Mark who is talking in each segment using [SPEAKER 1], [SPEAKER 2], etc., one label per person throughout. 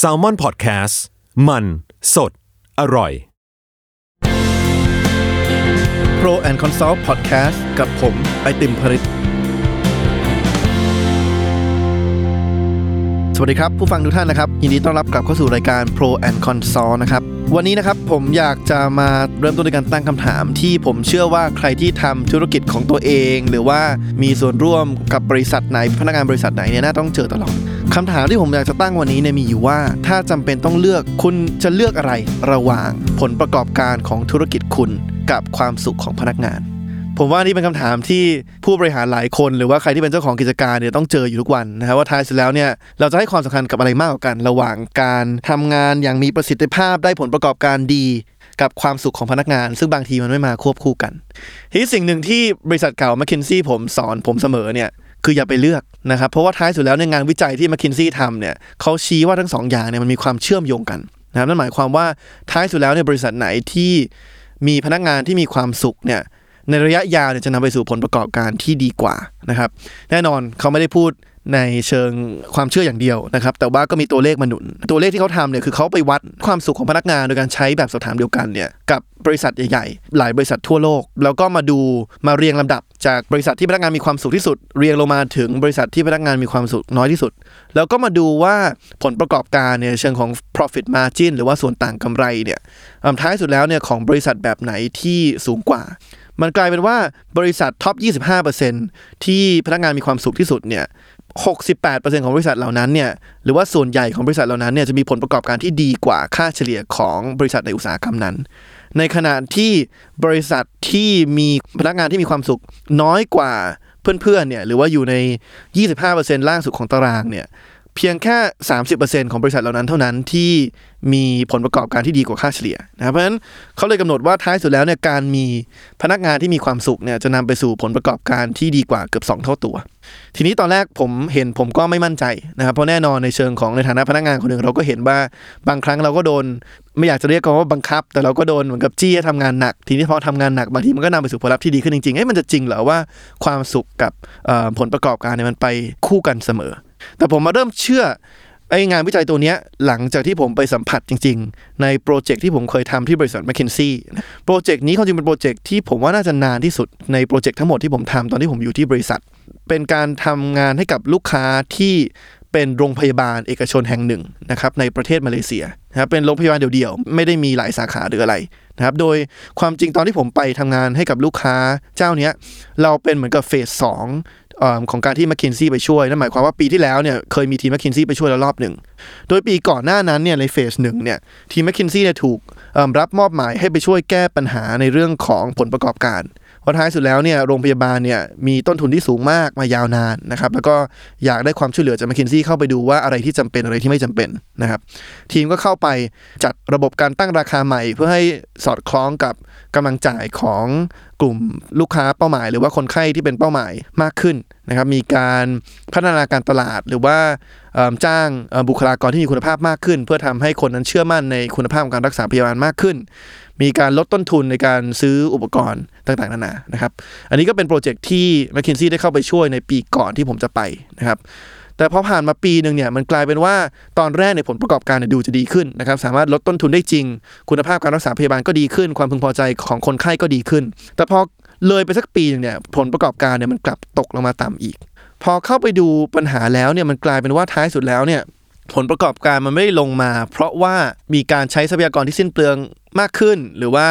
[SPEAKER 1] s a l ม o n PODCAST มัน สด อร่อย
[SPEAKER 2] Pro and Consult Podcast กับผมไอติมผลิตสวัสดีครับ ผู้ฟังทุกท่านนะครับ ยินดีต้อนรับกลับเข้าสู่รายการ Pro and Consult นะครับวันนี้นะครับผมอยากจะมาเริ่มต้นด้วยการตั้งคำถามที่ผมเชื่อว่าใครที่ทำธุรกิจของตัวเอง หรือว่ามีส่วนร่วมกับบริษัทไหนพนักงานบริษัทไหนเนี่ยน่าต้องเจอตลอด คำถามที่ผมอยากจะตั้งวันนี้เนี่ยมีอยู่ว่า ถ้าจำเป็นต้องเลือกคุณจะเลือกอะไรระหว่างผลประกอบการของธุรกิจคุณกับความสุขของพนักงาน ผมว่านี่เป็นคำถามที่ผู้บริหารหลายคน หรือว่าใครที่เป็นเจ้าของกิจการเนี่ยต้องเจออยู่ทุกวันนะครับว่าท้ายสุดแล้วเนี่ยเราจะให้ความสำคัญกับอะไรมากกว่ากัน ระหว่างการทำงานอย่างมีประสิทธิภาพได้ผลประกอบการดีกับความสุขของพนักงาน ซึ่งบางทีมันไม่มาควบคู่กัน ทีนี้สิ่งหนึ่งที่บริษัทเก่า m c k เคนซี่ผมสอนผมเสมอเนี่ย คืออย่าไปเลือกนะครับ เพราะว่าท้ายสุดแล้วในงานวิจัยที่ m c k เคนซี่ทำเนี่ยเขาชี้ว่าทั้งสองอย่างเนี่ยมันมีความเชื่อมโยงกันนะครับนั่นหมายความว่าท้ายสุดแล้วเนี่ยบริษัทไหนที่มีพนักงานที่มีความสุขเนี่ยในระยะยาวเนี่ยจะนำไปสู่ผลประกอบการที่ดีกว่านะครับ แน่นอนเขาไม่ได้พูด ในเชิงความเชื่ออย่างเดียวนะครับ แต่ว่าก็มีตัวเลขมาหนุน ตัวเลขที่เขาทำเนี่ยคือเขาไปวัดความสุขของพนักงานโดยการใช้แบบสอบถามเดียวกันเนี่ยกับบริษัทใหญ่ๆ หลายบริษัททั่วโลก แล้วก็มาดูมาเรียงลำดับ จากบริษัทที่พนักงานมีความสุขที่สุด เรียงลงมาถึงบริษัทที่พนักงานมีความสุขน้อยที่สุด แล้วก็มาดูว่าผลประกอบการเนี่ยเชิงของ profit margin หรือว่าส่วนต่างกำไรเนี่ยท้ายสุดแล้วเนี่ยของบริษัทแบบไหนที่สูงกว่ามันกลายเป็นว่าบริษัทท็อป 25%ที่พนักงานมีความสุขที่สุดเนี่ย 68%ของบริษัทเหล่านั้นเนี่ยหรือว่าส่วนใหญ่ของบริษัทเหล่านั้นเนี่ยจะมีผลประกอบการที่ดีกว่าค่าเฉลี่ยของบริษัทในอุตสาหกรรมนั้น ในขณะที่บริษัทที่มีพนักงานที่มีความสุขน้อยกว่าเพื่อนๆเนี่ยหรือว่าอยู่ใน 25%ล่างสุดของตารางเนี่ย เพียงแค่ 30%ของบริษัทเหล่านั้นเท่านั้นที่มีผลประกอบการที่ดีกว่าค่าเฉลี่ยนะครับเพราะฉะนั้นเขาเลยกำหนดว่าท้ายสุดแล้วเนี่ยการมีพนักงานที่มีความสุขเนี่ยจะนำไปสู่ผลประกอบการที่ดีกว่าเกือบ 2 เท่าตัว ทีนี้ตอนแรกผมเห็นผมก็ไม่มั่นใจนะครับเพราะแน่นอนในเชิงของในฐานะพนักงานคนหนึ่งเราก็เห็นว่าบางครั้งเราก็โดน ไม่อยากจะเรียกว่าบังคับ แต่เราก็โดนเหมือนกับจี้ให้ทำงานหนัก ทีนี้พอทำงานหนักบางทีมันก็นำไปสู่ผลลัพธ์ที่ดีขึ้นจริงๆเอ้มันจะจริงเหรอว่าความสุขกับผลประกอบการเนี่ยมันไปคู่กันเสมอ แต่ผมมาเริ่มเชื่อไอ้งานวิจัยตัวนี้หลังจากที่ผมไปสัมผัสจริง ๆ ในโปรเจกต์ที่ผมเคยทำที่บริษัท m c k เคนซี่โปรเจกต์นี้เขาจริงเป็นโปรเจกต์ที่ผมว่าน่าจะนานที่สุดในโปรเจกต์ทั้งหมดที่ผมทำตอนที่ผมอยู่ที่บริษัท เป็นการทำงานให้กับลูกค้าที่เป็นโรงพยาบาลเอกชนแห่งหนึ่งนะครับในประเทศมาเลเซียนะครับเป็นโรงพยาบาลเดียวๆ ไม่ได้มีหลายสาขาหรืออะไรนะครับโดยความจริงตอนที่ผมไปทำงานให้กับลูกค้าเจ้าเนี้ยเราเป็นเหมือนกับเฟสสอง ของการที่แมคคินซี่ไปช่วยนั่นหมายความว่าปีที่แล้วเนี่ยเคยมีทีมแมคคินซี่ไปช่วยแล้วรอบหนึ่ง โดยปีก่อนหน้านั้นเนี่ยในเฟสหนึ่งเนี่ยทีมแมคคินซี่เนี่ยถูกรับมอบหมายให้ไปช่วยแก้ปัญหาในเรื่องของผลประกอบการพราะท้ายสุดแล้วเนี่ยโรงพยาบาลเนี่ยมีต้นทุนที่สูงมากมายาวนานนะครับแล้วก็อยากได้ความช่วยเหลือจากแมคคินซี่เข้าไปดูว่าอะไรที่จำเป็นอะไรที่ไม่จำเป็นนะครับ ทีมก็เข้าไปจัดระบบการตั้งราคาใหม่ เพื่อให้สอดคล้องกับ กำลังจ่ายของกลุ่มลูกค้าเป้าหมาย หรือว่าคนไข้ที่เป็นเป้าหมายมากขึ้นนะครับ มีการพัฒนาการตลาดหรือว่าจ้างบุคลากรที่มีคุณภาพมากขึ้น เพื่อทำให้คนนั้นเชื่อมั่นในคุณภาพของการรักษาพยาบาลมากขึ้น มีการลดต้นทุนในการซื้ออุปกรณ์ต่างๆนานานะครับ อันนี้ก็เป็นโปรเจกต์ที่ m c k เคนซี่ได้เข้าไปช่วยในปีก่อนที่ผมจะไปนะครับ แต่พอผ่านมาปีหนึ่งเนี่ยมันกลายเป็นว่าตอนแรกในผลประกอบการเนี่ยดูจะดีขึ้นนะครับสามารถลดต้นทุนได้จริง คุณภาพการรักษาพยาบาลก็ดีขึ้น ความพึงพอใจของคนไข้ก็ดีขึ้น แต่พอเลยไปสักปีนึงเนี่ยผลประกอบการเนี่ยมันกลับตกลงมาต่ำอีก พอเข้าไปดูปัญหาแล้วเนี่ยมันกลายเป็นว่าท้ายสุดแล้วเนี่ยผลประกอบการมันไม่ได้ลงมา เพราะว่ามีการใช้ทรัพยากรที่สิ้นเปลือง มากขึ้น หรือว่า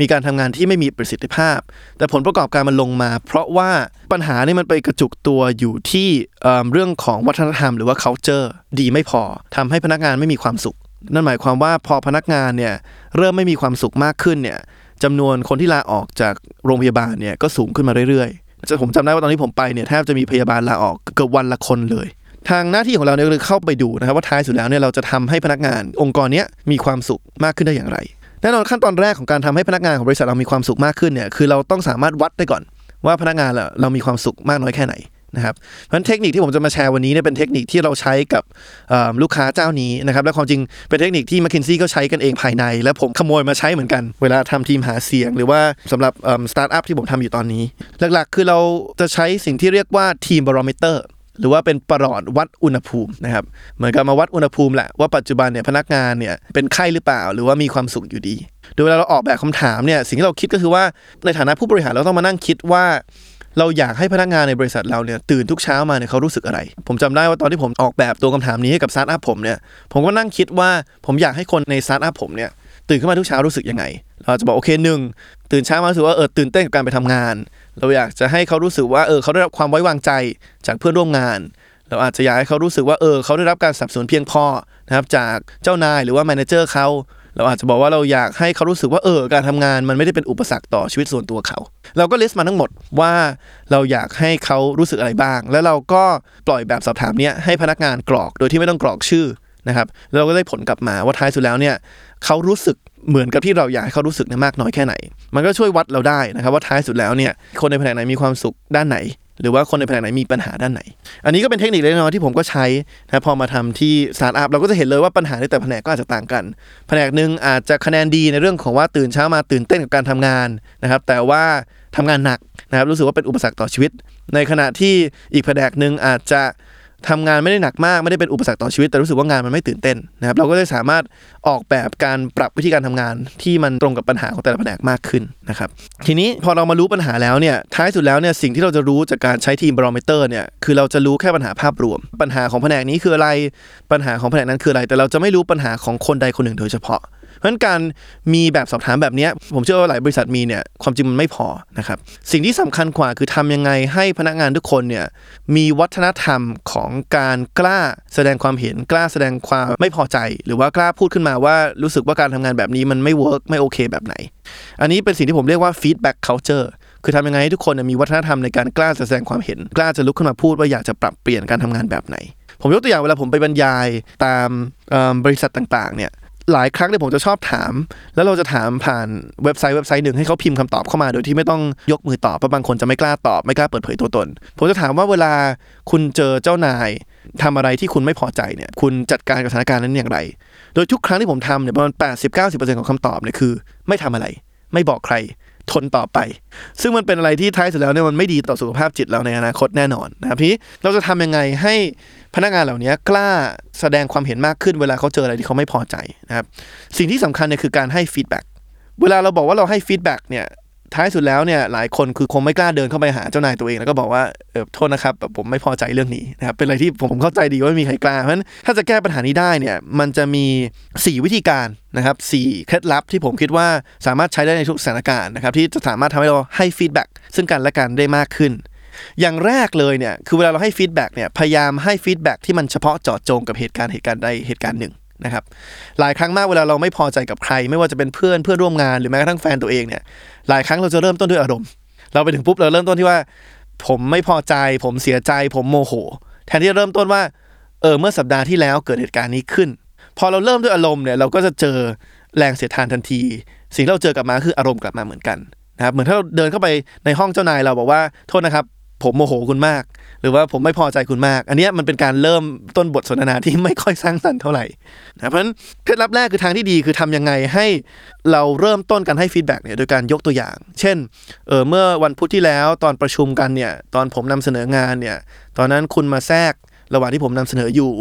[SPEAKER 2] มีการทำงานที่ไม่มีประสิทธิภาพ แต่ผลประกอบการมันลงมา เพราะว่าปัญหานี่มันไปกระจุกตัวอยู่ที่เรื่องของวัฒนธรรมหรือว่า culture ดีไม่พอทำให้พนักงานไม่มีความสุข นั่นหมายความว่าพอพนักงานเนี่ยเริ่มไม่มีความสุขมากขึ้นเนี่ยจำนวนคนที่ลาออกจากโรงพยาบาลเนี่ยก็สูงขึ้นมาเรื่อยๆจะผมจำได้ว่าตอนที่ผมไปเนี่ยแทบจะมีพยาบาลลาออกเกือบวันละคนเลยทางหน้าที่ของเราเนี่ยคือเข้าไปดูนะครับว่าท้ายสุดแล้วเนี่ยเราจะทำให้พนักงานองค์กรเนี้ยมีความสุขมากขึ้นได้อย่างไร แน่นอนขั้นตอนแรกของการทำให้พนักงานของบริษัทเรามีความสุขมากขึ้นเนี่ยคือเราต้องสามารถวัดได้ก่อน ว่าพนักงานเราเรามีความสุขมากน้อยแค่ไหนนะครับเพราะเทคนิคที่ผมจะมาแชร์วันนี้เนี่ยเป็นเทคนิคที่เราใช้กับลูกค้าเจ้านี้นะครับและความจริงเป็นเทคนิคที่ m c k เคนซี่ก็ใช้กันเองภายใน และผมขโมยมาใช้เหมือนกัน เวลาทำทีมหาเสียง หรือว่าสำหรับสตาร์ทอัพที่ผมทำอยู่ตอนนี้ หลักๆ คือเราจะใช้สิ่งที่เรียกว่า team barometer หรือว่าเป็นประหลอดวัดอุณหภูมินะครับเหมือนกับมาวัดอุณหภูมิแหละว่าปัจจุบันเนี่ยพนักงานเนี่ยเป็นไข้หรือเปล่า หรือว่ามีความสุขอยู่ดี โดยเวลาเราออกแบบคำถามเนี่ยสิ่งที่เราคิดก็คือว่าในฐานะผู้บริหารเราต้องมานั่งคิดว่าเราอยากให้พนักงานในบริษัทเราเนี่ยตื่นทุกเช้ามาเนี่ยเขารู้สึกอะไร ผมจำได้ว่าตอนที่ผมออกแบบตัวคำถามนี้ให้กับสตาร์ทอัพผมเนี่ยผมก็นั่งคิดว่าผมอยากให้คนในสตาร์ทอัพผมเนี่ย ตื่นขึ้นมาทุกเช้ารู้สึกยังไง เราจะบอกโอเคหนึ่งตื่นเช้ามารู้สึกว่าเออตื่นเต้นกับการไปทำงาน เราอยากจะให้เขารู้สึกว่าเออเขาได้รับความไว้วางใจจากเพื่อนร่วมงาน เราอาจจะอยากให้เขารู้สึกว่าเออเขาได้รับการสนับสนุนเพียงพอนะครับจากเจ้านายหรือว่าแมเนเจอร์เขาเราอาจจะบอกว่าเราอยากให้เขารู้สึกว่าเออการทำงานมันไม่ได้เป็นอุปสรรคต่อชีวิตส่วนตัวเขา เราก็ลิสต์มาทั้งหมดว่าเราอยากให้เขารู้สึกอะไรบ้าง แล้วเราก็ปล่อยแบบสอบถามเนี้ยให้พนักงานกรอก โดยที่ไม่ต้องกรอกชื่อ นะครับเราก็ได้ผลกลับมาว่าท้ายสุดแล้วเนี่ยเขารู้สึกเหมือนกับที่เราอยากให้เขารู้สึกนะมากน้อยแค่ไหน มันก็ช่วยวัดเราได้นะครับว่าท้ายสุดแล้วเนี่ยคนในแผนกไหนมีความสุขด้านไหน หรือว่าคนในแผนกไหนมีปัญหาด้านไหน อันนี้ก็เป็นเทคนิคเล็กน้อยที่ผมก็ใช้นะพอมาทำที่สตาร์ทอัพเราก็จะเห็นเลยว่าปัญหาในแต่แผนกก็อาจจะต่างกัน แผนกหนึ่งอาจจะคะแนนดีในเรื่องของว่าตื่นเช้ามาตื่นเต้นกับการทำงานนะครับแต่ว่าทำงานหนักนะครับรู้สึกว่าเป็นอุปสรรคต่อชีวิต ในขณะที่อีกแผนกหนึ่งอาจจะ ทำงานไม่ได้หนักมากไม่ได้เป็นอุปสรรคต่อชีวิต แต่รู้สึกว่างานมันไม่ตื่นเต้นนะครับเราก็จะสามารถออกแบบการปรับวิธีการทำงานที่มันตรงกับปัญหาของแต่ละแผนกมากขึ้นนะครับทีนี้พอเรามารู้ปัญหาแล้วเนี่ยท้ายสุดแล้วเนี่ยสิ่งที่เราจะรู้จากการใช้ทีมบารอเมเตอร์เนี่ยคือเราจะรู้แค่ปัญหาภาพรวม ปัญหาของแผนกนี้คืออะไรปัญหาของแผนกนั้นคืออะไร แต่เราจะไม่รู้ปัญหาของคนใดคนหนึ่งโดยเฉพาะ เพราะฉะนั้นการมีแบบสอบถามแบบนี้ผมเชื่อว่าหลายบริษัทมีเนี่ยความจริงมันไม่พอนะครับสิ่งที่สำคัญกว่าคือทำยังไงให้พนักงานทุกคนเนี่ยมีวัฒนธรรมของการกล้าแสดงความเห็นกล้าแสดงความไม่พอใจ หรือว่ากล้าพูดขึ้นมาว่ารู้สึกว่าการทำงานแบบนี้มันไม่เวิร์กไม่โอเคแบบไหน อันนี้เป็นสิ่งที่ผมเรียกว่า feedback culture คือทำยังไงให้ทุกคนมีวัฒนธรรมในการกล้าจะแสดงความเห็น กล้าจะลุกขึ้นมาพูดว่าอยากจะปรับเปลี่ยนการทำงานแบบไหน ผมยกตัวอย่างเวลาผมไปบรรยายตามบริษัทต่างๆเนี่ย หลายครั้งเนี่ยผมจะชอบถาม แล้วเราจะถามผ่านเว็บไซต์เว็บไซต์หนึ่งให้เขาพิมพ์คำตอบเข้ามาโดยที่ไม่ต้องยกมือตอบเพราะบางคนจะไม่กล้าตอบไม่กล้าเปิดเผยตัวตน ผมจะถามว่าเวลาคุณเจอเจ้านายทำอะไรที่คุณไม่พอใจเนี่ยคุณจัดการกับสถานการณ์นั้นอย่างไร โดยทุกครั้งที่ผมทำเนี่ยประมาณ 80-90%ของคำตอบเนี่ยคือ ไม่ทำอะไร ไม่บอกใคร ทนต่อไป ซึ่งมันเป็นอะไรที่ท้ายสุดแล้วเนี่ยมันไม่ดีต่อสุขภาพจิตเราในอนาคตแน่นอนนะครับพี่เราจะทำยังไงให้พนักงานเหล่านี้กล้าแสดงความเห็นมากขึ้นเวลาเขาเจออะไรที่เขาไม่พอใจนะครับสิ่งที่สำคัญเนี่ยคือการให้ feedback เวลาเราบอกว่าเราให้ feedback เนี่ย ท้ายสุดแล้วเนี่ยหลายคนคือคงไม่กล้าเดินเข้าไปหาเจ้านายตัวเองแล้วก็บอกว่าเออโทษนะครับแบบผมไม่พอใจเรื่องนี้นะครับเป็นอะไรที่ผมเข้าใจดีว่าไม่มีใครกล้าเพราะฉะนั้นถ้าจะแก้ปัญหานี้ได้เนี่ยมันจะมี 4 วิธีการนะครับสี่เคล็ดลับที่ผมคิดว่าสามารถใช้ได้ในทุกสถานการณ์นะครับที่จะสามารถทำให้เราให้ feedback ซึ่งกันและกันได้มากขึ้น อย่างแรกเลยเนี่ยคือเวลาเราให้ feedback เนี่ยพยายามให้ feedback ที่มันเฉพาะเจาะจงกับเหตุการณ์เหตุการณ์ใดเหตุการณ์หนึ่ง นะครับหลายครั้งมากเวลาเราไม่พอใจกับใคร ไม่ว่าจะเป็นเพื่อนเพื่อนร่วมงานหรือแม้กระทั่งแฟนตัวเองเนี่ยหลายครั้งเราจะเริ่มต้นด้วยอารมณ์ เราไปถึงปุ๊บเราเริ่มต้นที่ว่า ผมไม่พอใจ ผมเสียใจ ผมโมโห แทนที่จะเริ่มต้นว่าเออเมื่อสัปดาห์ที่แล้วเกิดเหตุการณ์นี้ขึ้น พอเราเริ่มด้วยอารมณ์เนี่ยเราก็จะเจอแรงเสียดทานทันที สิ่งที่เราเจอกลับมาคืออารมณ์กลับมาเหมือนกันนะครับเหมือนถ้าเราเดินเข้าไปในห้องเจ้านายเราบอกว่าโทษนะครับ ผมโมโหคุณมาก หรือว่าผมไม่พอใจคุณมาก อันนี้มันเป็นการเริ่มต้นบทสนทนาที่ไม่ค่อยสร้างสรรค์เท่าไหร่นะเพราะฉะนั้นเคล็ดลับแรกคือทางที่ดีคือทำยังไงให้เราเริ่มต้นการให้ feedback เนี่ยโดยการยกตัวอย่าง เช่นเออเมื่อวันพุธที่แล้วตอนประชุมกันเนี่ยตอนผมนำเสนองานเนี่ยตอนนั้นคุณมาแทรกระหว่างที่ผมนำเสนออยู่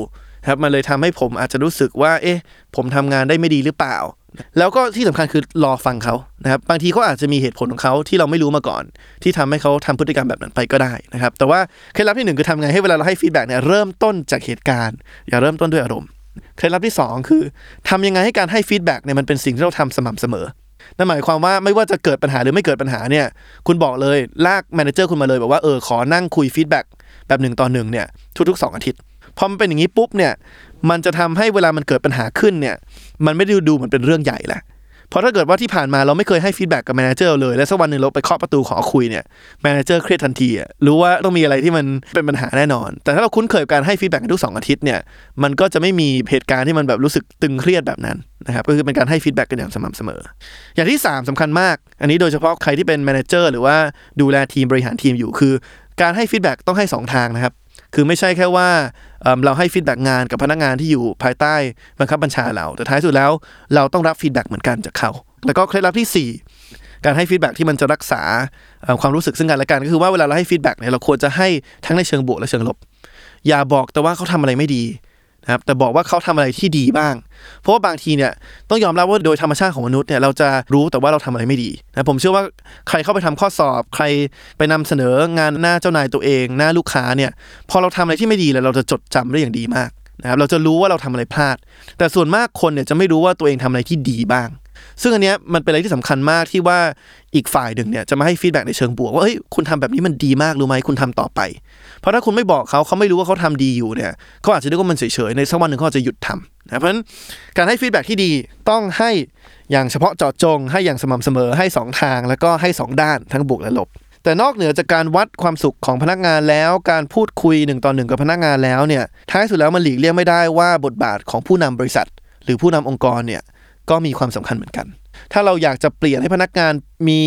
[SPEAKER 2] ครับมันเลยทำให้ผมอาจจะรู้สึกว่า เอ๊ะ ผมทำงานได้ไม่ดีหรือเปล่า แล้วก็ที่สำคัญคือรอฟังเขานะครับบางทีเขาอาจจะมีเหตุผลของเขาที่เราไม่รู้มาก่อน ที่ทำให้เขาทำพฤติกรรมแบบนั้นไปก็ได้นะครับ แต่ว่าเคล็ดลับที่หนึ่งคือทำไงให้เวลาเราให้ feedback เนี่ยเริ่มต้นจากเหตุการณ์อย่าเริ่มต้นด้วยอารมณ์เคล็ดลับที่สองคือทำยังไงให้การให้ feedback เนี่ยมันเป็นสิ่งที่เราทำสม่ำเสมอนั่นหมายความว่าไม่ว่าจะเกิดปัญหาหรือไม่เกิดปัญหาเนี่ย คุณบอกเลยลาก manager คุณมาเลยบอกว่าเออขอนั่งคุย feedback แบบหนึ่งต่อหนึ่งเนี่ยทุกๆสองอาทิตย์ พอมันเป็นอย่างนี้ปุ๊บเนี่ย มันจะทำให้เวลามันเกิดปัญหาขึ้นเนี่ย มันไม่ได้ดูเหมือนเป็นเรื่องใหญ่ละเพราะถ้าเกิดว่าที่ผ่านมาเราไม่เคยให้ feedback กับ manager เลย แล้วสักวันหนึ่งเราไปเคาะประตูขอคุยเนี่ย manager เครียดทันทีรู้ว่าต้องมีอะไรที่มันเป็นปัญหาแน่นอน แต่ถ้าเราคุ้นเคยกับการให้ feedback ทุกสองอาทิตย์เนี่ยมันก็จะไม่มีเหตุการณ์ที่มันแบบรู้สึกตึงเครียดแบบนั้นนะครับก็คือเป็นการให้ feedback กันอย่างสม่ำเสมอ อย่างที่ 3สำคัญมาก อันนี้โดยเฉพาะใครที่เป็น manager หรือว่าดูแลทีมบริหารทีมอยู่คือ การให้ feedback ต้องให้สองทางนะครับ คือไม่ใช่แค่ว่าเราให้ feedback งานกับพนักงานที่อยู่ภายใต้บังคับบัญชาเรา แต่ท้ายสุดแล้วเราต้องรับ feedback เหมือนกันจากเขาแล้วก็เคล็ดลับที่ 4 การให้ feedback ที่มันจะรักษาความรู้สึกซึ่งกันและกันก็คือว่าเวลาเราให้ feedback เนี่ยเราควรจะให้ทั้งในเชิงบวกและเชิงลบ อย่าบอกแต่ว่าเขาทำอะไรไม่ดี นะครับแต่บอกว่าเขาทำอะไรที่ดีบ้าง เพราะว่าบางทีเนี่ยต้องยอมรับว่าโดยธรรมชาติของมนุษย์เนี่ยเราจะรู้แต่ว่าเราทำอะไรไม่ดีนะผมเชื่อว่าใครเข้าไปทำข้อสอบ ใครไปนำเสนองานหน้าเจ้านายตัวเอง หน้าลูกค้าเนี่ยพอเราทำอะไรที่ไม่ดีแล้วเราจะจดจำได้อย่างดีมากนะครับเราจะรู้ว่าเราทำอะไรพลาด แต่ส่วนมากคนเนี่ยจะไม่รู้ว่าตัวเองทำอะไรที่ดีบ้าง ซึ่งอันเนี้ยมันเป็นอะไรที่สำคัญมากที่ว่าอีกฝ่ายหนึ่งเนี่ยจะมาให้ feedback ในเชิงบวกว่าเฮ้ยคุณทำแบบนี้มันดีมากรู้ไหมคุณทำต่อไป เพราะถ้าคุณไม่บอกเขาเขาไม่รู้ว่าเขาทำดีอยู่เนี่ยเขาอาจจะนึกว่ามันเฉยๆในสักวันหนึ่งเขาอาจจะหยุดทำนะเพราะฉะนั้นการให้ feedback ที่ดีต้องให้อย่างเฉพาะเจาะจง ให้อย่างสม่ำเสมอให้สองทาง แล้วก็ให้สองด้านทั้งบวกและลบแต่นอกเหนือจากการวัดความสุขของพนักงานแล้วการพูดคุยหนึ่งต่อหนึ่งกับพนักงานแล้วเนี่ยท้ายสุดแล้วมันหลีกเลี่ยงไม่ได้ว่าบทบาทของผู้นำบริษัท หรือผู้นำองค์กรเนี่ย ก็มีความสำคัญเหมือนกัน ถ้าเราอยากจะเปลี่ยนให้พนักงานมี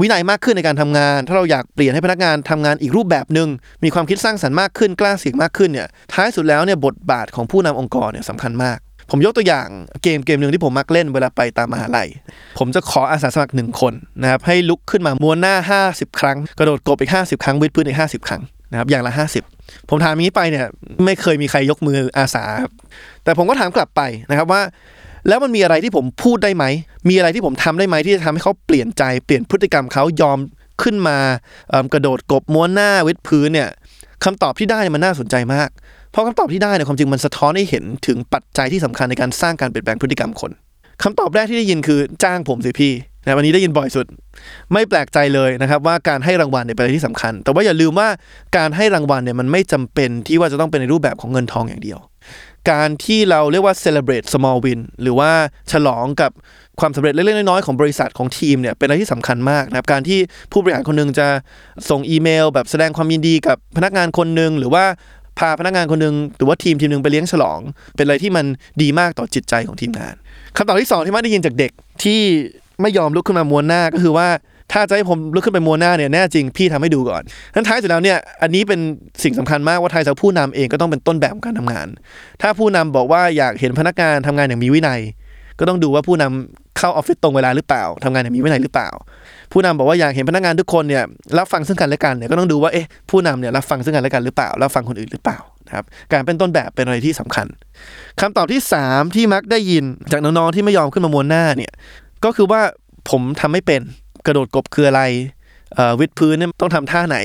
[SPEAKER 2] วินัยมากขึ้นในการทำงาน ถ้าเราอยากเปลี่ยนให้พนักงานทำงานอีกรูปแบบหนึ่งมีความคิดสร้างสรรค์มากขึ้นกล้าเสี่ยงมากขึ้นเนี่ยท้ายสุดแล้วเนี่ยบทบาทของผู้นำองค์กรเนี่ยสำคัญมาก ผมยกตัวอย่างเกมเกมหนึ่งที่ผมมักเล่นเวลาไปตามมหาลัยผมจะขออาสาสมัครหนึ่งคนนะครับให้ลุกขึ้นมาม้วนหน้า 50 ครั้ง กระโดดกบอีก 50 ครั้งวิดพื้นอีก 50 ครั้งนะครับอย่างละ 50 ผมถามนี้ไปเนี่ยไม่เคยมีใครยกมืออาสา แต่ผมก็ถามกลับไปนะครับว่า แล้วมันมีอะไรที่ผมพูดได้ไหม มีอะไรที่ผมทำได้ไหมที่จะทำให้เขาเปลี่ยนใจเปลี่ยนพฤติกรรมเขายอมขึ้นมากระโดดกบม้วนหน้าวิดพื้นเนี่ยคำตอบที่ได้มันน่าสนใจมาก เพราะคำตอบที่ได้เนี่ยความจริงมันสะท้อนให้เห็นถึงปัจจัยที่สำคัญในการสร้างการเปลี่ยนแปลงพฤติกรรมคนคำตอบแรกที่ได้ยินคือจ้างผมสิพี่นะวันนี้ได้ยินบ่อยสุด ไม่แปลกใจเลยนะครับว่าการให้รางวัลเนี่ยเป็นอะไรที่สำคัญ แต่ว่าอย่าลืมว่าการให้รางวัลเนี่ยมันไม่จำเป็นที่ว่าจะต้องเป็นในรูปแบบของเงินทองอย่างเดียว การที่เราเรียกว่า celebrate small win หรือว่าฉลองกับความสำเร็จเล็กๆน้อยๆของบริษัทของทีมเนี่ยเป็นอะไรที่สำคัญมากนะครับการที่ผู้บริหารคนหนึงจะส่งอีเมล แบบแสดงความยินดีกับพนักงานคนหนึ่งหรือว่าพาพนักงานคนหนึ่งหรือว่าทีมทีมหนึ่งไปเลี้ยงฉลอง เป็นอะไรที่มันดีมากต่อจิตใจของทีมงานคำตอบที่สองที่มักได้ยินจากเด็กที่ไม่ยอมลุกขึ้นมาม้วนหน้าก็คือว่า ถ้าจะให้ผมลุกขึ้นไปม้วนหน้าเนี่ยแน่จริงพี่ทำให้ดูก่อนทั้นท้ายสุดแล้วเนี่ยอันนี้เป็นสิ่งสำคัญมากว่าไทยจะผู้นำเองก็ต้องเป็นต้นแบบของการทำงาน ถ้าผู้นำบอกว่าอยากเห็นพนักงานทำงานอย่างมีวินัย ก็ต้องดูว่าผู้นำเข้าออฟฟิศตรงเวลาหรือเปล่าทำงานอย่างมีวินัยหรือเปล่า ผู้นำบอกว่าอยากเห็นพนักงานทุกคนเนี่ยรับฟังซึ่งกันและกันเนี่ยก็ต้องดูว่าเอ๊ะผู้นำเนี่ยรับฟังซึ่งกันและกันหรือเปล่ารับฟังคนอื่นหรือเปล่านะครับการเป็นต้นแบบเป็นอะไรที่สำคัญคำตอบที่สามที่มักได้ยินจากน้องๆที่ไม่ยอมขึ้นมามวนหน้าเนี่ยก็คือว่าผมทำไม่เป็น กระโดดกบคืออะไรวิดพื้นเนี่ยต้องทำท่าไหน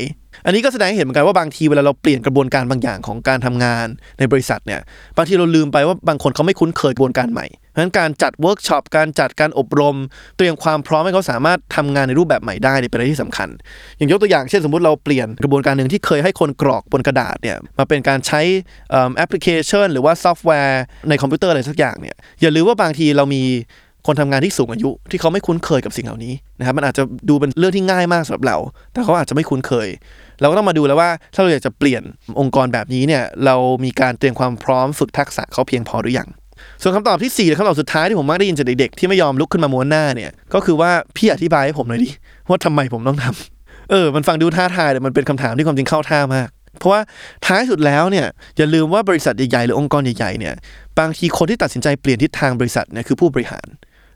[SPEAKER 2] อันนี้ก็แสดงให้เห็นเหมือนกันว่าบางทีเวลาเราเปลี่ยนกระบวนการบางอย่างของการทำงานในบริษัทเนี่ยบางทีเราลืมไปว่าบางคนเขาไม่คุ้นเคยกระบวนการใหม่เพราะฉะนั้นการจัดเวิร์กช็อปการจัดการอบรม เตรียมความพร้อมให้เขาสามารถทำงานในรูปแบบใหม่ได้เป็นอะไรที่สำคัญ อย่างยกตัวอย่างเช่นสมมุติเราเปลี่ยนกระบวนการหนึ่งที่เคยให้คนกรอกบนกระดาษเนี่ยมาเป็นการใช้แอปพลิเคชัน หรือว่าซอฟต์แวร์ในคอมพิวเตอร์อะไรสักอย่างเนี่ยอย่าลืมว่าบางทีเรามี คนทำงานที่สูงอายุ ที่เขาไม่คุ้นเคยกับสิ่งเหล่านี้นะครับมันอาจจะดูเป็นเรื่องที่ง่ายมากสำหรับเรา แต่เขาอาจจะไม่คุ้นเคย เราก็ต้องมาดูแล้วว่าถ้าเราอยากจะเปลี่ยนองค์กรแบบนี้เนี่ยเรามีการเตรียมความพร้อมฝึกทักษะเขาเพียงพอหรือยังส่วนคำตอบที่4และคำตอบสุดท้ายที่ผมมักได้ยินจากเด็กๆที่ไม่ยอมลุกขึ้นมาม้วนหน้าเนี่ยก็คือว่าพี่อธิบายให้ผมหน่อยดิว่าทำไมผมต้องทำเออ มันฟังดูท้าทายแต่มันเป็นคำถามที่ความจริงเข้าท่ามาก เพราะว่าท้ายสุดแล้วเนี่ยอย่าลืมว่าบริษัทใหญ่ๆหรือองค์กรใหญ่ๆเนี่ยบางทีคนที่ตัดสินใจเปลี่ยนทิศทางบริษัทเนี่ยคือผู้บริหาร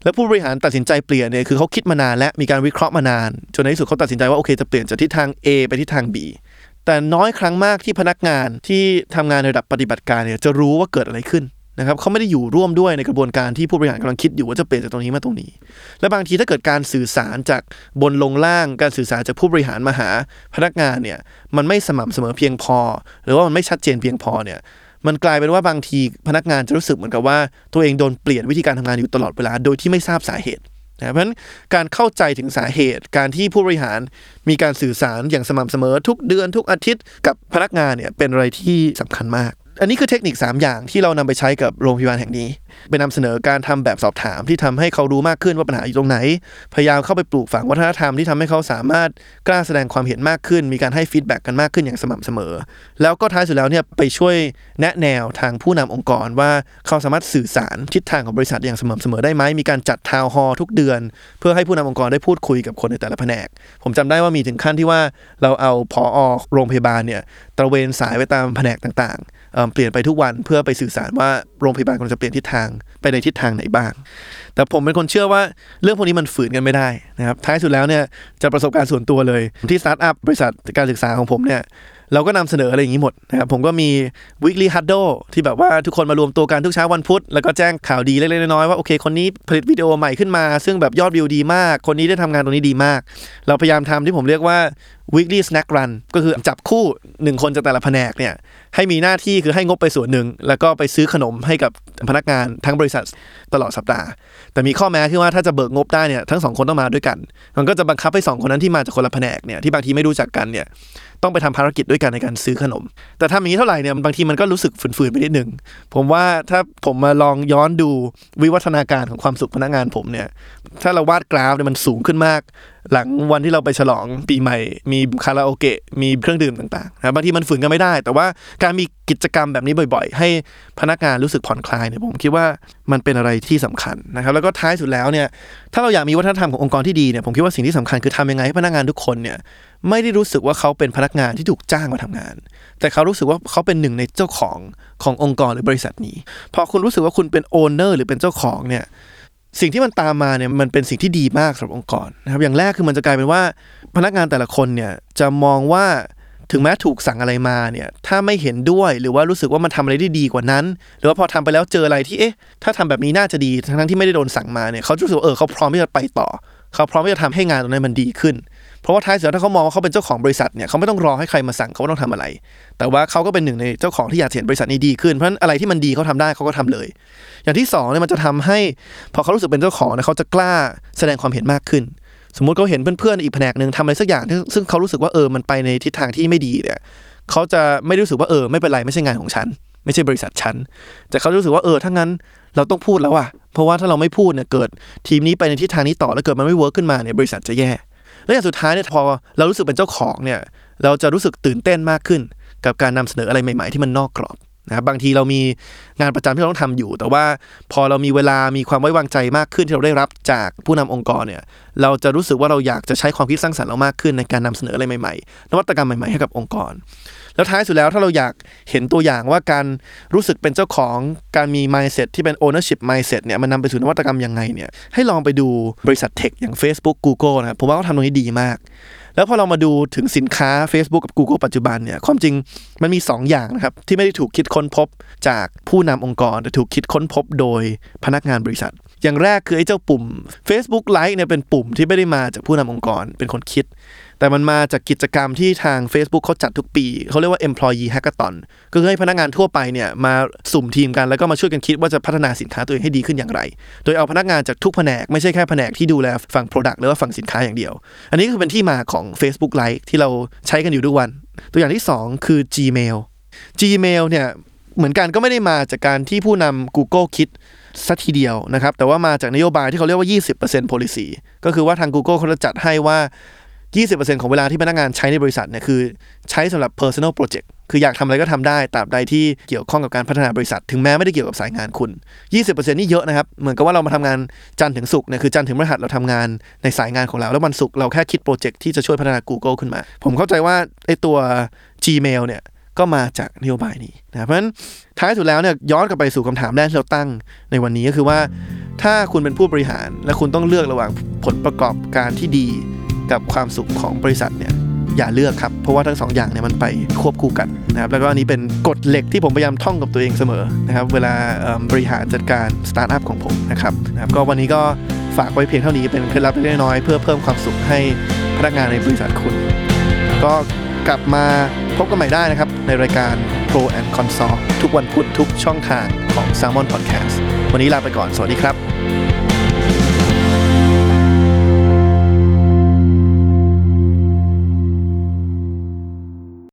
[SPEAKER 2] แล้วผู้บริหารตัดสินใจเปลี่ยนเนี่ยคือเขาคิดมานานและมีการวิเคราะห์มานาน จนในที่สุดเขาตัดสินใจว่าโอเคจะเปลี่ยนจากทิศทาง A ไปทิศทาง B แต่น้อยครั้งมากที่พนักงานที่ทำงานในระดับปฏิบัติการเนี่ยจะรู้ว่าเกิดอะไรขึ้นนะครับเขาไม่ได้อยู่ร่วมด้วยในกระบวนการที่ผู้บริหารกำลังคิดอยู่ว่าจะเปลี่ยนจากตรงนี้มาตรงนี้ และบางทีถ้าเกิดการสื่อสารจากบนลงล่างการสื่อสารจากผู้บริหารมาหา พนักงานเนี่ยมันไม่สม่ำเสมอเพียงพอ หรือว่ามันไม่ชัดเจนเพียงพอเนี่ย มันกลายเป็นว่าบางทีพนักงานจะรู้สึกเหมือนกับว่าตัวเองโดนเปลี่ยนวิธีการทำงานอยู่ตลอดเวลา โดยที่ไม่ทราบสาเหตุนะเพราะฉะนั้นการเข้าใจถึงสาเหตุ การที่ผู้บริหารมีการสื่อสารอย่างสม่ำเสมอทุกเดือนทุกอาทิตย์กับพนักงานเนี่ยเป็นอะไรที่สำคัญมาก อันนี้คือเทคนิค 3 อย่างที่เรานำไปใช้กับโรงพยาบาลแห่งนี้ไปนำเสนอการทำแบบสอบถามที่ทำให้เขารู้มากขึ้นว่าปัญหาอยู่ตรงไหน พยายามเข้าไปปลูกฝังวัฒนธรรมที่ทำให้เขาสามารถกล้าแสดงความเห็นมากขึ้น มีการให้ฟีดแบ็กกันมากขึ้นอย่างสม่ำเสมอ แล้วก็ท้ายสุดแล้วเนี่ยไปช่วยแนะแนวทางผู้นำองค์กรว่าเขาสามารถสื่อสารทิศทางของบริษัทอย่างสม่ำเสมอได้ไหมมีการจัด town hall ทุกเดือน เพื่อให้ผู้นำองค์กรได้พูดคุยกับคนในแต่ละแผนก ผมจำได้ว่ามีถึงขั้นที่ว่าเราเอา ผอ.โรงพยาบาลเนี่ยตระเวนสายไปตามแผนกต่างๆ เปลี่ยนไปทุกวันเพื่อไปสื่อสารว่าโรงพยาบาลกำลังจะเปลี่ยนทิศทางไปในทิศทางไหนบ้าง แต่ผมเป็นคนเชื่อว่าเรื่องพวกนี้มันฝืนกันไม่ได้นะครับท้ายสุดแล้วเนี่ยจากประสบการณ์ส่วนตัวเลยที่สตาร์ทอัพบริษัทการศึกษาของผมเนี่ยเราก็นำเสนออะไรอย่างนี้หมดนะครับผมก็มี weekly huddle ที่แบบว่าทุกคนมารวมตัวกันทุกเช้าวันพุธ แล้วก็แจ้งข่าวดีเล็กๆน้อยๆว่าโอเคคนนี้ผลิตวิดีโอใหม่ขึ้นมา ซึ่งแบบยอดวิวดีมาก คนนี้ได้ทำงานตรงนี้ดีมาก เราพยายามทำที่ผมเรียกว่า weekly snack run ก็คือจับคู่หนึ่งคนจากแต่ละแผนกเนี่ยให้มีหน้าที่คือให้งบไปส่วนหนึ่ง แล้วก็ไปซื้อขนมให้กับพนักงานทั้งบริษัทตลอดสัปดาห์ แต่มีข้อแม้คือว่าถ้าจะเบิกงบได้เนี่ยทั้งสองคนต้องมาด้วยกัน มันก็จะบังคับให้สองคนนั้นที่มาจากคนละแผนกเนี่ยที่บางทีไม่รู้จักกันเนี่ยต้องไปทำภารกิจด้วยกันในการซื้อขนม แต่ทำอย่างนี้เท่าไหร่เนี่ยบางทีมันก็รู้สึกฝืนๆไปนิดนึงผมว่าถ้าผมมาลองย้อนดูวิวัฒนาการของความสุขพนักงานผมเนี่ยถ้าเราวาดกราฟเนี่ยมันสูงขึ้นมาก หลังวันที่เราไปฉลองปีใหม่มีีคาราโอเกะมีเครื่องดื่มต่างๆนะบางทีมันฝืนกันไม่ได้ แต่ว่าการมีกิจกรรมแบบนี้บ่อยๆ ให้พนักงานรู้สึกผ่อนคลายเนี่ยผมคิดว่ามันเป็นอะไรที่สำคัญนะครับแล้วก็ท้ายสุดแล้วเนี่ยถ้าเราอยากมีวัฒนธรรมขององค์กรที่ดีเนี่ยผมคิดว่าสิ่งที่สำคัญคือทำยังไงให้พนักงานทุกคนเนี่ยไม่ได้รู้สึกว่าเขาเป็นพนักงานที่ถูกจ้างมาทำงาน แต่เขารู้สึกว่าเขาเป็นหนึ่งในเจ้าของขององค์กรหรือบริษัทนี้ พอคุณรู้สึกว่าคุณเป็นโอนเนอร์หรือเป็นเจ้าของเนี่ย สิ่งที่มันตามมาเนี่ยมันเป็นสิ่งที่ดีมากสำหรับองค์กรนะครับอย่างแรกคือมันจะกลายเป็นว่าพนักงานแต่ละคนเนี่ยจะมองว่าถึงแม้ถูกสั่งอะไรมาเนี่ยถ้าไม่เห็นด้วยหรือว่ารู้สึกว่ามันทำอะไรได้ดีกว่านั้น หรือว่าพอทำไปแล้วเจออะไรที่เอ๊ะถ้าทำแบบนี้น่าจะดีทั้งที่ไม่ได้โดนสั่งมาเนี่ยเขาจะรู้สึกเออเขาพร้อมที่จะไปต่อ เขาพร้อมที่จะทำให้งานตรงนั้นมันดีขึ้น เพราะว่าท้ายสุดถ้าเขามองว่าเขาเป็นเจ้าของบริษัทเนี่ยเขาไม่ต้องรอให้ใครมาสั่งเขาว่าต้องทำอะไร แต่ว่าเขาก็เป็นหนึ่งในเจ้าของที่อยากเห็นบริษัทนี้ดีขึ้นเพราะฉะนั้นอะไรที่มันดีเขาทำได้เขาก็ทำเลย อย่างที่สองเนี่ยมันจะทำให้พอเขารู้สึกเป็นเจ้าของเนี่ยเขาจะกล้าแสดงความเห็นมากขึ้น สมมุติเขาเห็นเพื่อนๆอีกแผนกหนึ่งทำอะไรสักอย่างซึ่งเขารู้สึกว่าเออมันไปในทิศทางที่ไม่ดีเนี่ยเขาจะไม่รู้สึกว่าเออไม่เป็นไรไม่ใช่งานของฉัน ไม่ใช่บริษัทฉันแต่เขารู้สึกว่าเออถ้างั้นเราต้องพูดแล้วอะเพราะว่าถ้าเราไม่พูดเนี่ยเกิดทีมนี้ไปในทิศทางนี้ต่อแล้วเกิดมันไม่เวิร์กขึ้นมาเนี่ยบริษัทจะแย่ และอย่างสุดท้ายเนี่ยพอเรารู้สึกเป็นเจ้าของเนี่ยเราจะรู้สึกตื่นเต้นมากขึ้น กับการนำเสนออะไรใหม่ ๆ ที่มันนอกกรอบนะครับบางทีเรามีงานประจำที่เราต้องทำอยู่ แต่ว่าพอเรามีเวลามีความไว้วางใจมากขึ้นที่เราได้รับจากผู้นำองค์กรเนี่ยเราจะรู้สึกว่าเราอยากจะใช้ความคิดสร้างสรรค์เรามากขึ้นในการนำเสนออะไรใหม่ๆ นวัตกรรมใหม่ๆให้กับองค์กร แล้วท้ายสุดแล้วถ้าเราอยากเห็นตัวอย่างว่าการรู้สึกเป็นเจ้าของการมี mindset ที่เป็น ownership mindset เนี่ยมันนำไปสู่นวัตกรรมยังไงเนี่ยให้ลองไปดูบริษัทเทคอย่าง Facebook Google นะครับผมว่าเขาทำตรงนี้ดีมาก แล้วพอเรามาดูถึงสินค้า Facebook กับ Google ปัจจุบันเนี่ยความจริงมันมี 2 อย่างนะครับที่ไม่ได้ถูกคิดค้นพบจากผู้นำองค์กร แต่ถูกคิดค้นพบโดยพนักงานบริษัท อย่างแรกคือไอ้เจ้าปุ่ม Facebook Like เนี่ยเป็นปุ่มที่ไม่ได้มาจากผู้นำองค์กรเป็นคนคิด แต่มันมาจากกิจกรรมที่ทาง Facebook เขาจัดทุกปี เขาเรียกว่า employee hackathon ก็คือให้พนักงานทั่วไปเนี่ยมาสุ่มทีมกันแล้วก็มาช่วยกันคิดว่าจะพัฒนาสินค้าตัวเองให้ดีขึ้นอย่างไร โดยเอาพนักงานจากทุกแผนกไม่ใช่แค่แผนกที่ดูแลฝั่ง Product หรือว่าฝั่งสินค้าอย่างเดียว อันนี้คือเป็นที่มาของ Facebook Lite ที่เราใช้กันอยู่ทุกวัน ตัวอย่างที่ 2 คือ Gmail Gmail เนี่ยเหมือนกันก็ไม่ได้มาจากการที่ผู้นำ Google คิดสัทีเดียวนะครับ แต่ว่ามาจากนโยบายที่เขาเรียกว่า 20% policy ก็คือว่าทาง Google เขาจะจัดให้ว่า 20%ของเวลาที่พนักงานใช้ในบริษัทเนี่ยคือใช้สำหรับ personal project คืออยากทำอะไรก็ทำได้ตราบใดที่เกี่ยวข้องกับการพัฒนาบริษัท ถึงแม้ไม่ได้เกี่ยวกับสายงานคุณ 20%นี่เยอะนะครับ เหมือนกับว่าเรามาทำงานจันทร์ถึงศุกร์เนี่ยคือจันทร์ถึงพฤหัสเราทำงานในสายงานของเรา แล้ววันศุกร์เราแค่คิดโปรเจกต์ที่จะช่วยพัฒนา Google ขึ้นมา ผมเข้าใจว่าไอ้ตัว Gmail เนี่ยก็มาจากนโยบายนี้นะเพราะฉะนั้นท้ายสุดแล้วเนี่ยย้อนกลับไปสู่คำถามแรกที่เราตั้งในวันนี้ก็คือว่า ถ้าคุณเป็นผู้บริหารและคุณต้องเลือกระหว่างผลประกอบการที่ดี กับความสุขของบริษัทเนี่ยอย่าเลือกครับ เพราะว่าทั้งสองอย่างเนี่ยมันไปควบคู่กันนะครับแล้วก็อันนี้เป็นกฎเหล็กที่ผมพยายามท่องกับตัวเองเสมอนะครับเวลาบริหารจัดการสตาร์ทอัพของผมนะครับนะครับก็วันนี้ก็ฝากไว้เพียงเท่านี้เป็นเคล็ดลับเล็กน้อยเพื่อเพิ่มความสุขให้พนักงานในบริษัทคุณ ก็กลับมาพบกันใหม่ได้นะครับ ในรายการ Pro and Console ทุกวันพุธทุกช่องทางของ Salmon Podcast วันนี้ลาไปก่อน สวัสดีครับ